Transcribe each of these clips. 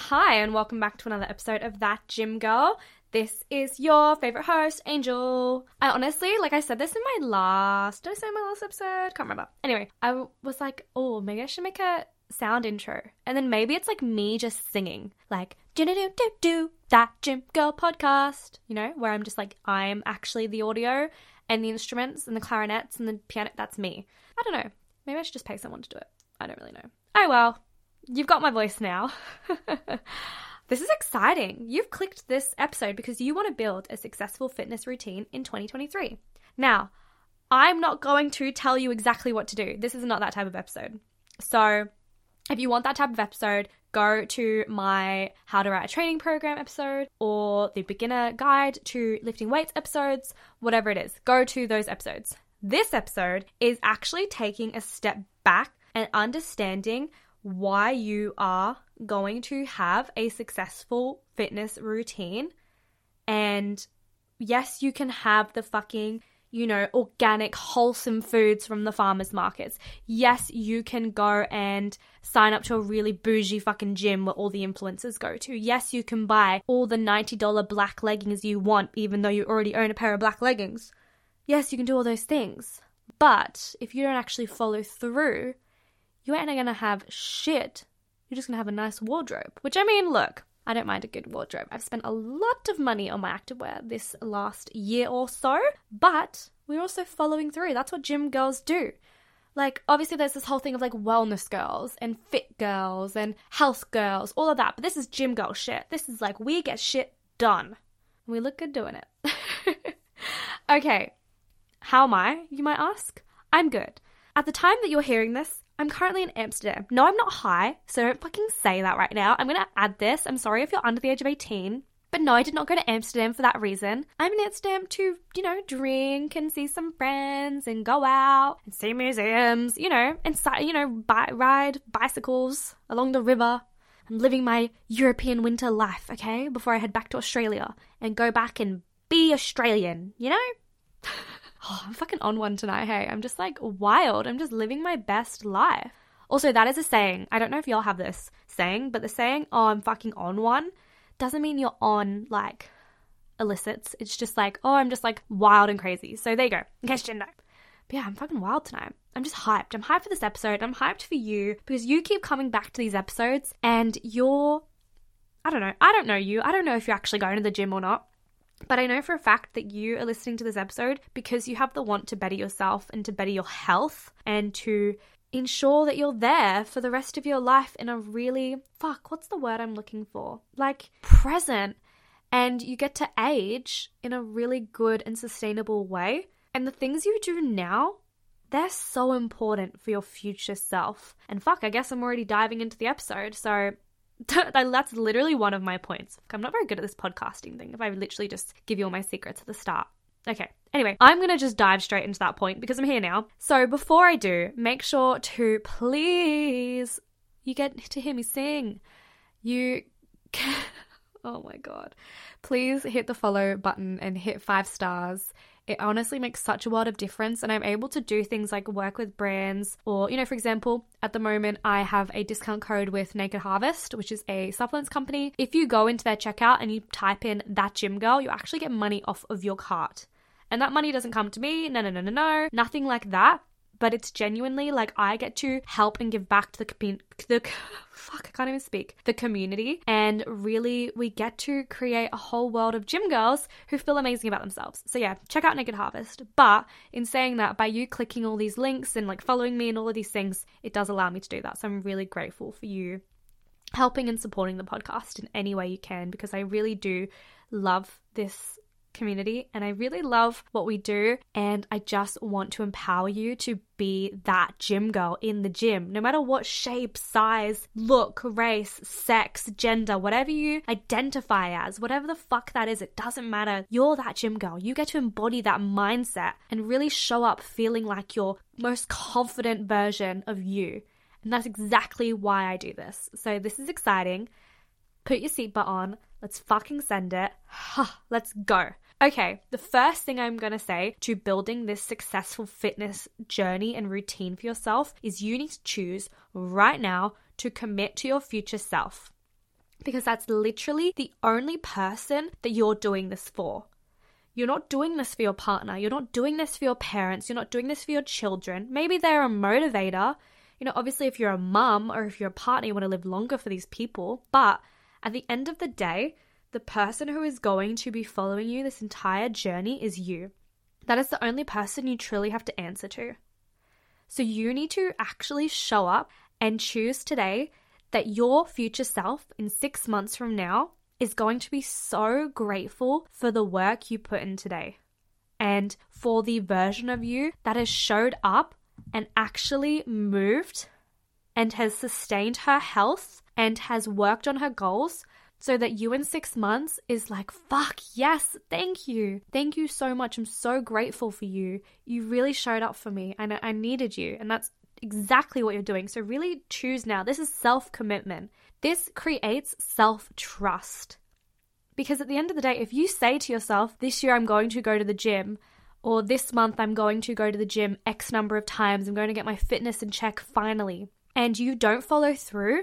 Hi, and welcome back to another episode of That Gym Girl. This is your favorite host, Angel. I honestly, like I said this in my last, did I say my last episode? Can't remember. Anyway, I was like, oh, maybe I should make a sound intro. And then maybe it's like me just singing, like, do do do do that gym girl podcast, you know, where I'm just like, I'm actually the audio and the instruments and the clarinets and the piano. That's me. I don't know. Maybe I should just pay someone to do it. I don't really know. Oh well, you've got my voice now. This is exciting. You've clicked this episode because you want to build a successful fitness routine in 2023. Now, I'm not going to tell you exactly what to do. This is not that type of episode. So, if you want that type of episode, go to my How to Write a Training Program episode or the Beginner Guide to Lifting Weights episodes, whatever it is. Go to those episodes. This episode is actually taking a step back and understanding why you are going to have a successful fitness routine. And yes, you can have the fucking, you know, organic, wholesome foods from the farmers markets. Yes, you can go and sign up to a really bougie fucking gym where all the influencers go to. Yes, you can buy all the $90 black leggings you want, even though you already own a pair of black leggings. Yes, you can do all those things. But if you don't actually follow through, you ain't gonna have shit. You're just gonna have a nice wardrobe. Which I mean, look, I don't mind a good wardrobe. I've spent a lot of money on my activewear this last year or so, but we're also following through. That's what gym girls do. Like, obviously, there's this whole thing of like wellness girls and fit girls and health girls, all of that, but this is gym girl shit. This is like we get shit done. And we look good doing it. okay, how am I, you might ask? I'm good. At the time that you're hearing this, I'm currently in Amsterdam. No, I'm not high, so don't fucking say that right now. I'm gonna add this. I'm sorry if you're under the age of 18. But no, I did not go to Amsterdam for that reason. I'm in Amsterdam to, you know, drink and see some friends and go out and see museums, you know, and, you know, bi- ride bicycles along the river. I'm living my European winter life, okay, before I head back to Australia and go back and be Australian, you know? oh, I'm fucking on one tonight. Hey, I'm just like wild. I'm just living my best life. Also, that is a saying. I don't know if y'all have this saying, but the saying, oh, I'm fucking on one, doesn't mean you're on like illicits. It's just like, oh, I'm just like wild and crazy. So there you go, in case you didn't know. But yeah, I'm fucking wild tonight. I'm just hyped. I'm hyped for this episode. I'm hyped for you because you keep coming back to these episodes and you're, I don't know, I don't know you. I don't know if you're actually going to the gym or not. But I know for a fact that you are listening to this episode because you have the want to better yourself and to better your health and to ensure that you're there for the rest of your life in a really, fuck, what's the word I'm looking for? Like present. And you get to age in a really good and sustainable way. And the things you do now, they're so important for your future self. And fuck, I guess I'm already diving into the episode. So that's literally one of my points. I'm not very good at this podcasting thing if I literally just give you all my secrets at the start. Okay. Anyway, I'm to just dive straight into that point because I'm here now. So before I do, make sure to please, you get to hear me sing. You, oh my God. Please hit the follow button and hit five stars it honestly makes such a world of difference. And I'm able to do things like work with brands, or, you know, for example, at the moment, I have a discount code with Naked Harvest, which is a supplements company. If you go into their checkout and you type in that gym girl, you actually get money off of your cart. And that money doesn't come to me, no, no, no, no, no, nothing like that. But it's genuinely like I get to help and give back to the. The fuck, I can't even speak. The community, and really, we get to create a whole world of gym girls who feel amazing about themselves. So yeah, check out Naked Harvest. But in saying that, by you clicking all these links and like following me and all of these things, it does allow me to do that. So I'm really grateful for you helping and supporting the podcast in any way you can because I really do love this community and I really love what we do. And I just want to empower you to be that gym girl in the gym, no matter what shape, size, look, race, sex, gender, whatever you identify as, whatever the fuck that is, it doesn't matter. You're that gym girl. You get to embody that mindset and really show up feeling like your most confident version of you. And that's exactly why I do this. So this is exciting. Put your seatbelt on. Let's fucking send it. Let's go. Okay, the first thing I'm going to say to building this successful fitness journey and routine for yourself is you need to choose right now to commit to your future self. Because that's literally the only person that you're doing this for. You're not doing this for your partner. You're not doing this for your parents. You're not doing this for your children. Maybe they're a motivator. You know, obviously, if you're a mum or if you're a partner, you want to live longer for these people. But at the end of the day, the person who is going to be following you this entire journey is you. That is the only person you truly have to answer to. So you need to actually show up and choose today that your future self in six months from now is going to be so grateful for the work you put in today and for the version of you that has showed up and actually moved and has sustained her health and has worked on her goals so that you in six months is like, fuck, yes, thank you. Thank you so much. I'm so grateful for you. You really showed up for me and I needed you. And that's exactly what you're doing. So really choose now. This is self commitment. This creates self trust. Because at the end of the day, if you say to yourself, this year I'm going to go to the gym, or this month I'm going to go to the gym X number of times, I'm going to get my fitness in check finally, and you don't follow through,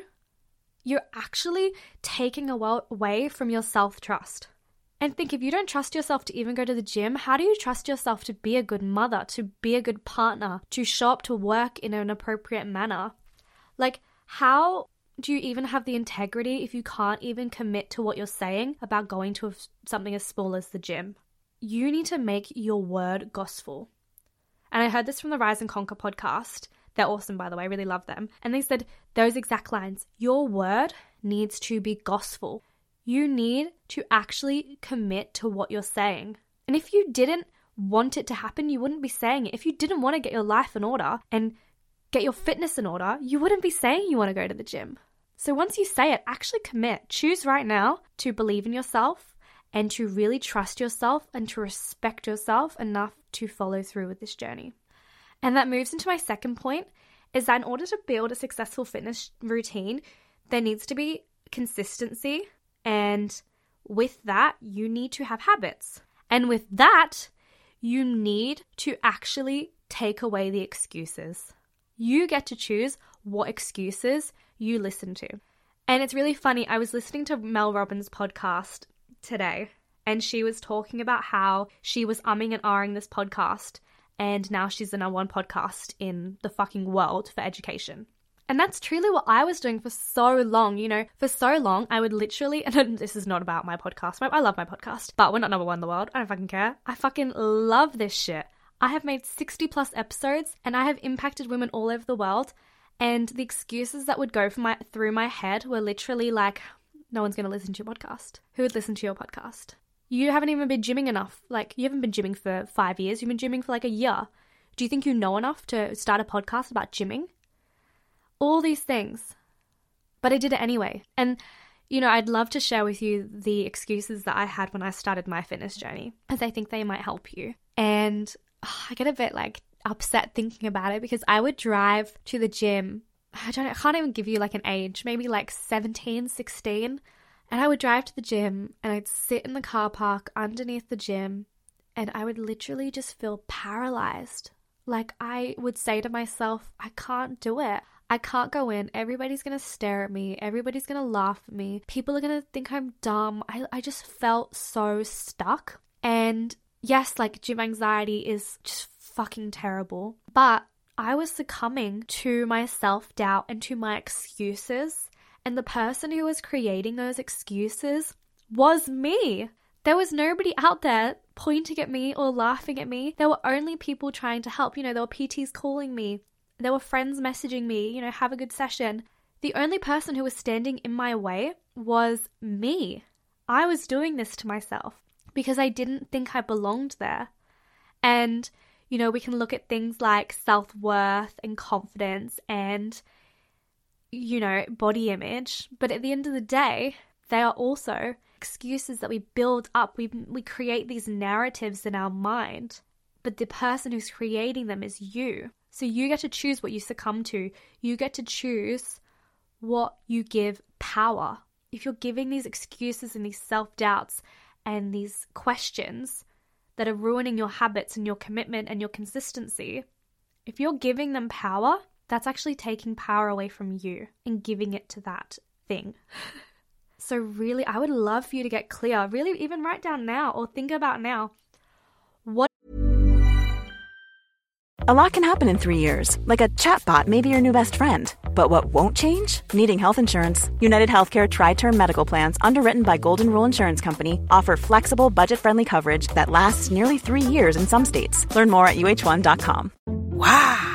you're actually taking away from your self trust. And think if you don't trust yourself to even go to the gym, how do you trust yourself to be a good mother, to be a good partner, to show up to work in an appropriate manner? Like, how do you even have the integrity if you can't even commit to what you're saying about going to something as small as the gym? You need to make your word gospel. And I heard this from the Rise and Conquer podcast. They're awesome, by the way. I really love them. And they said those exact lines Your word needs to be gospel. You need to actually commit to what you're saying. And if you didn't want it to happen, you wouldn't be saying it. If you didn't want to get your life in order and get your fitness in order, you wouldn't be saying you want to go to the gym. So once you say it, actually commit. Choose right now to believe in yourself and to really trust yourself and to respect yourself enough to follow through with this journey. And that moves into my second point is that in order to build a successful fitness routine, there needs to be consistency. And with that, you need to have habits. And with that, you need to actually take away the excuses. You get to choose what excuses you listen to. And it's really funny. I was listening to Mel Robbins' podcast today, and she was talking about how she was umming and ahhing this podcast and now she's the number one podcast in the fucking world for education. And that's truly what I was doing for so long. You know, for so long, I would literally, and this is not about my podcast. I love my podcast, but we're not number one in the world. I don't fucking care. I fucking love this shit. I have made 60 plus episodes and I have impacted women all over the world. And the excuses that would go my, through my head were literally like, no one's going to listen to your podcast. Who would listen to your podcast? You haven't even been gymming enough. Like, you haven't been gymming for five years. You've been gymming for like a year. Do you think you know enough to start a podcast about gymming? All these things. But I did it anyway. And, you know, I'd love to share with you the excuses that I had when I started my fitness journey, as I think they might help you. And oh, I get a bit like upset thinking about it because I would drive to the gym. I don't I can't even give you like an age, maybe like 17, 16 and I would drive to the gym and I'd sit in the car park underneath the gym and I would literally just feel paralyzed. Like I would say to myself, I can't do it. I can't go in. Everybody's going to stare at me. Everybody's going to laugh at me. People are going to think I'm dumb. I, I just felt so stuck. And yes, like gym anxiety is just fucking terrible. But I was succumbing to my self doubt and to my excuses. And the person who was creating those excuses was me. There was nobody out there pointing at me or laughing at me. There were only people trying to help. You know, there were PTs calling me, there were friends messaging me, you know, have a good session. The only person who was standing in my way was me. I was doing this to myself because I didn't think I belonged there. And, you know, we can look at things like self worth and confidence and, you know, body image. But at the end of the day, they are also excuses that we build up. We, we create these narratives in our mind, but the person who's creating them is you. So you get to choose what you succumb to. You get to choose what you give power. If you're giving these excuses and these self doubts and these questions that are ruining your habits and your commitment and your consistency, if you're giving them power, that's actually taking power away from you and giving it to that thing. so, really, I would love for you to get clear. Really, even write down now or think about now what A lot can happen in three years, like a chatbot may be your new best friend. But what won't change? Needing health insurance. United Healthcare Tri Term Medical Plans, underwritten by Golden Rule Insurance Company, offer flexible, budget friendly coverage that lasts nearly three years in some states. Learn more at uh1.com. Wow.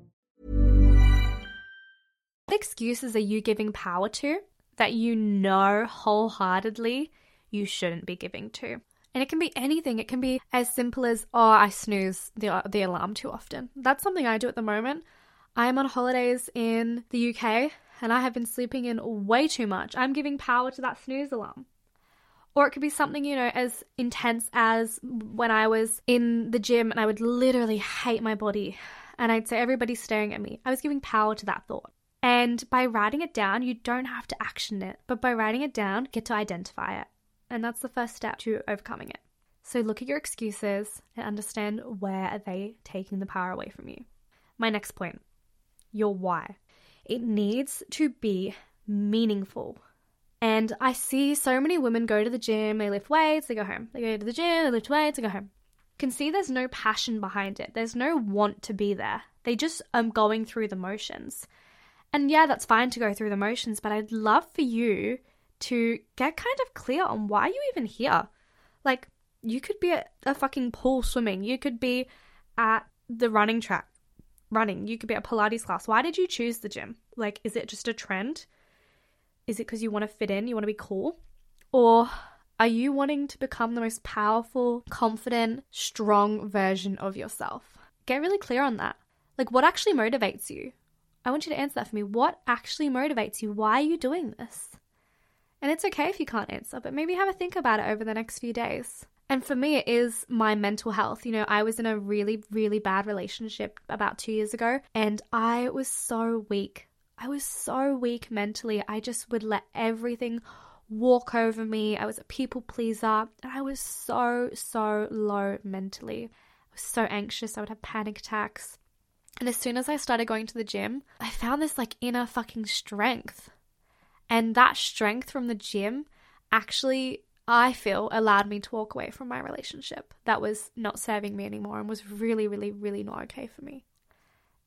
What excuses are you giving power to that you know wholeheartedly you shouldn't be giving to? And it can be anything. It can be as simple as, oh, I snooze the, the alarm too often. That's something I do at the moment. I am on holidays in the UK and I have been sleeping in way too much. I'm giving power to that snooze alarm. Or it could be something, you know, as intense as when I was in the gym and I would literally hate my body and I'd say, everybody's staring at me. I was giving power to that thought. And by writing it down, you don't have to action it, but by writing it down, get to identify it. And that's the first step to overcoming it. So look at your excuses and understand where are they taking the power away from you. My next point, your why. It needs to be meaningful. And I see so many women go to the gym, they lift weights, they go home. They go to the gym, they lift weights, they go home. You can see there's no passion behind it. There's no want to be there. They just are going through the motions. And yeah, that's fine to go through the motions, but I'd love for you to get kind of clear on why you even here. Like, you could be at a fucking pool swimming, you could be at the running track running, you could be at Pilates class. Why did you choose the gym? Like, is it just a trend? Is it because you want to fit in, you want to be cool? Or are you wanting to become the most powerful, confident, strong version of yourself? Get really clear on that. Like, what actually motivates you? I want you to answer that for me. What actually motivates you? Why are you doing this? And it's okay if you can't answer, but maybe have a think about it over the next few days. And for me, it is my mental health. You know, I was in a really, really bad relationship about two years ago, and I was so weak. I was so weak mentally. I just would let everything walk over me. I was a people pleaser, and I was so, so low mentally. I was so anxious. I would have panic attacks. And as soon as I started going to the gym, I found this like inner fucking strength. And that strength from the gym actually, I feel, allowed me to walk away from my relationship that was not serving me anymore and was really, really, really not okay for me.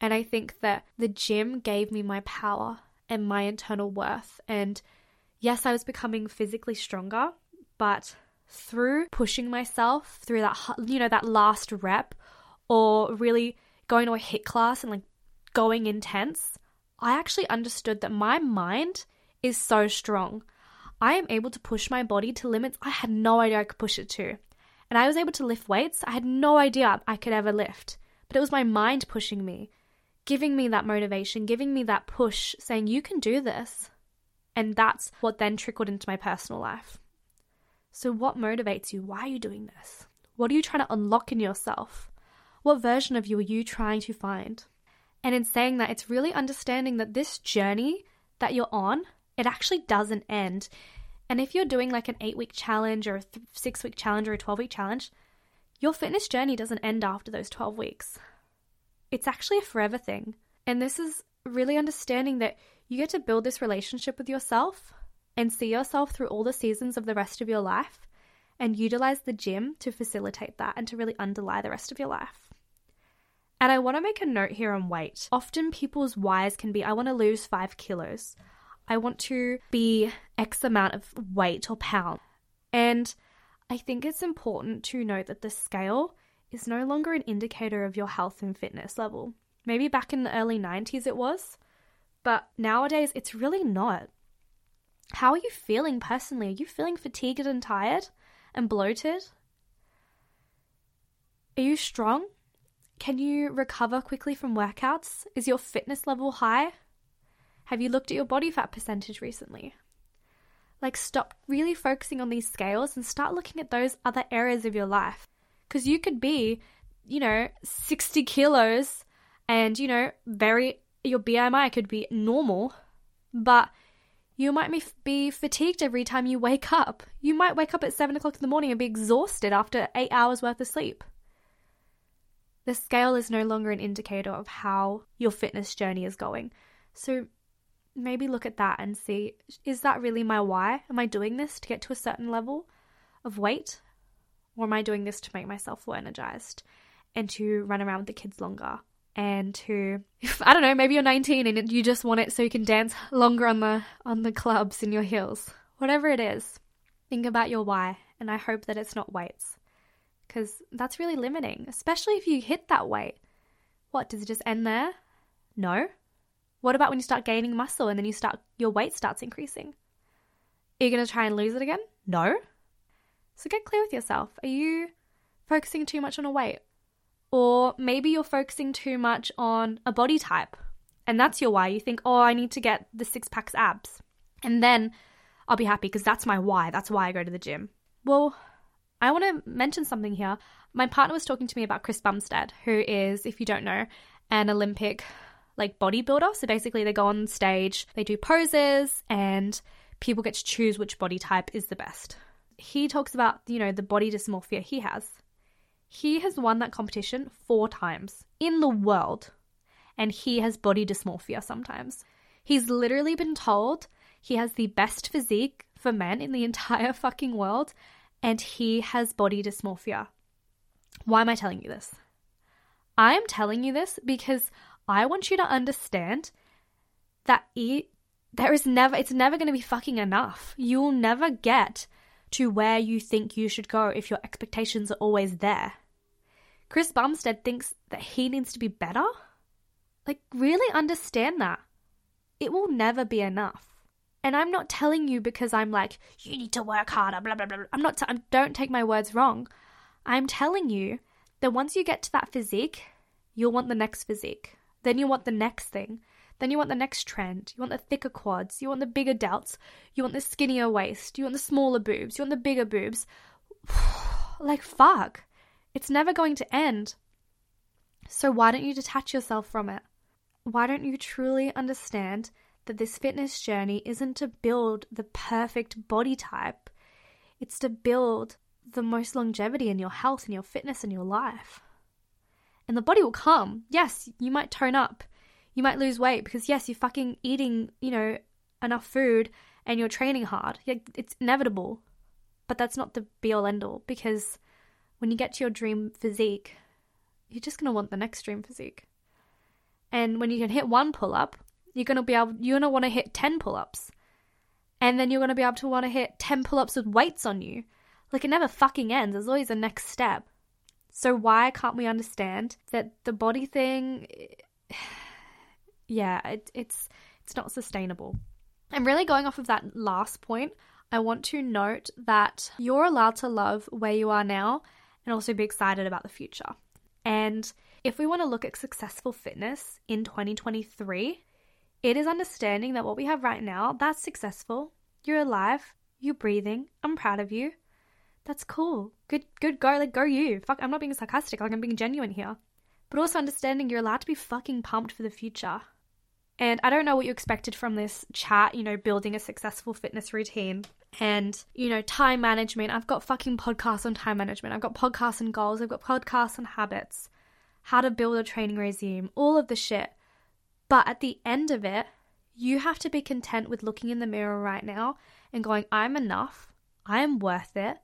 And I think that the gym gave me my power and my internal worth. And yes, I was becoming physically stronger, but through pushing myself through that, you know, that last rep or really going to a HIIT class and like going intense, I actually understood that my mind is so strong. I am able to push my body to limits I had no idea I could push it to. And I was able to lift weights I had no idea I could ever lift. But it was my mind pushing me, giving me that motivation, giving me that push, saying, You can do this. And that's what then trickled into my personal life. So, what motivates you? Why are you doing this? What are you trying to unlock in yourself? What version of you are you trying to find? And in saying that, it's really understanding that this journey that you're on, it actually doesn't end. And if you're doing like an eight week challenge or a th- six week challenge or a 12 week challenge, your fitness journey doesn't end after those 12 weeks. It's actually a forever thing. And this is really understanding that you get to build this relationship with yourself and see yourself through all the seasons of the rest of your life and utilize the gym to facilitate that and to really underlie the rest of your life. And I want to make a note here on weight. Often people's whys can be I want to lose five kilos. I want to be X amount of weight or pound. And I think it's important to note that the scale is no longer an indicator of your health and fitness level. Maybe back in the early 90s it was, but nowadays it's really not. How are you feeling personally? Are you feeling fatigued and tired and bloated? Are you strong? Can you recover quickly from workouts? Is your fitness level high? Have you looked at your body fat percentage recently? Like, stop really focusing on these scales and start looking at those other areas of your life. Because you could be, you know, 60 kilos and, you know, very, your BMI could be normal, but you might be fatigued every time you wake up. You might wake up at 7 o'clock in the morning and be exhausted after eight hours worth of sleep. The scale is no longer an indicator of how your fitness journey is going. So maybe look at that and see is that really my why? Am I doing this to get to a certain level of weight? Or am I doing this to make myself more energized and to run around with the kids longer? And to I don't know, maybe you're 19 and you just want it so you can dance longer on the on the clubs in your heels. Whatever it is, think about your why and I hope that it's not weights. Cuz that's really limiting, especially if you hit that weight. What, does it just end there? No. What about when you start gaining muscle and then you start your weight starts increasing? Are you going to try and lose it again? No. So get clear with yourself. Are you focusing too much on a weight? Or maybe you're focusing too much on a body type. And that's your why. You think, oh, I need to get the six packs abs. And then I'll be happy because that's my why. That's why I go to the gym. Well, I want to mention something here. My partner was talking to me about Chris Bumstead, who is, if you don't know, an Olympic like bodybuilder. So basically, they go on stage, they do poses, and people get to choose which body type is the best. He talks about, you know, the body dysmorphia he has. He has won that competition four times in the world, and he has body dysmorphia sometimes. He's literally been told he has the best physique for men in the entire fucking world, and he has body dysmorphia. Why am I telling you this? I am telling you this because I want you to understand that it, there is never, it's never going to be fucking enough. You will never get to where you think you should go if your expectations are always there. Chris Bumstead thinks that he needs to be better. Like, really understand that. It will never be enough. And I'm not telling you because I'm like, you need to work harder, blah, blah, blah. I'm not, t- don't take my words wrong. I'm telling you that once you get to that physique, you'll want the next physique. Then you want the next thing. Then you want the next trend. You want the thicker quads. You want the bigger delts. You want the skinnier waist. You want the smaller boobs. You want the bigger boobs. like, fuck. It's never going to end. So, why don't you detach yourself from it? Why don't you truly understand that this fitness journey isn't to build the perfect body type? It's to build the most longevity in your health and your fitness and your life and the body will come. Yes, you might tone up. You might lose weight because, yes, you're fucking eating, you know, enough food and you're training hard. It's inevitable. But that's not the be all end all because when you get to your dream physique, you're just going to want the next dream physique. And when you can hit one pull up, you're going to be able, you're going to want to hit 10 pull ups. And then you're going to be able to want to hit 10 pull ups with weights on you. Like it never fucking ends. There's always a next step. So why can't we understand that the body thing yeah, it, it's it's not sustainable. I'm really going off of that last point. I want to note that you're allowed to love where you are now and also be excited about the future. And if we want to look at successful fitness in 2023, it is understanding that what we have right now, that's successful. You're alive, you're breathing, I'm proud of you. That's cool. Good, good, go, like, go you. Fuck, I'm not being sarcastic, like, I'm being genuine here. but also understanding you're allowed to be fucking pumped for the future. And I don't know what you expected from this chat, you know, building a successful fitness routine and, you know, time management. I've got fucking podcasts on time management. I've got podcasts on goals. I've got podcasts on habits, how to build a training regime, all of the shit. But at the end of it, you have to be content with looking in the mirror right now and going, I'm enough. I am worth it.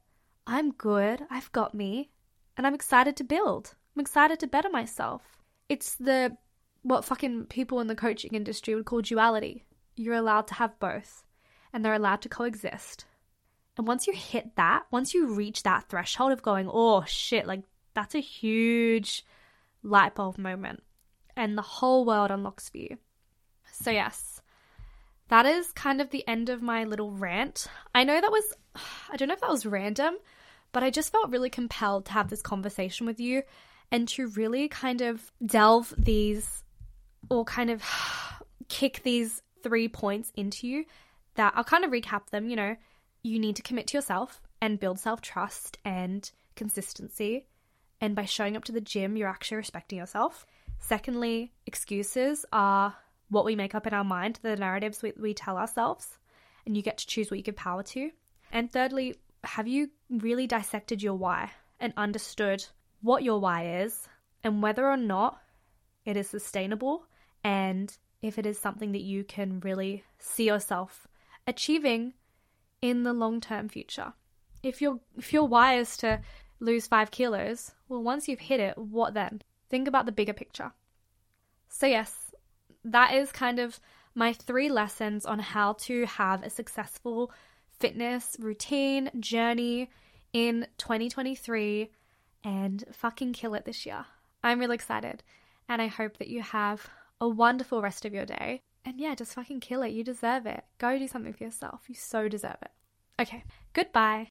I'm good. I've got me. And I'm excited to build. I'm excited to better myself. It's the what fucking people in the coaching industry would call duality. You're allowed to have both, and they're allowed to coexist. And once you hit that, once you reach that threshold of going, oh shit, like that's a huge light bulb moment, and the whole world unlocks for you. So, yes, that is kind of the end of my little rant. I know that was, I don't know if that was random, but I just felt really compelled to have this conversation with you and to really kind of delve these or kind of kick these three points into you that I'll kind of recap them. You know, you need to commit to yourself and build self trust and consistency. And by showing up to the gym, you're actually respecting yourself. Secondly, excuses are what we make up in our mind, the narratives we, we tell ourselves, and you get to choose what you give power to. And thirdly, have you really dissected your why and understood what your why is and whether or not it is sustainable and if it is something that you can really see yourself achieving in the long term future. If your if your why is to lose five kilos, well once you've hit it, what then? Think about the bigger picture. So yes, that is kind of my three lessons on how to have a successful fitness routine journey in 2023 and fucking kill it this year. I'm really excited and I hope that you have a wonderful rest of your day. And yeah, just fucking kill it. You deserve it. Go do something for yourself. You so deserve it. Okay, goodbye.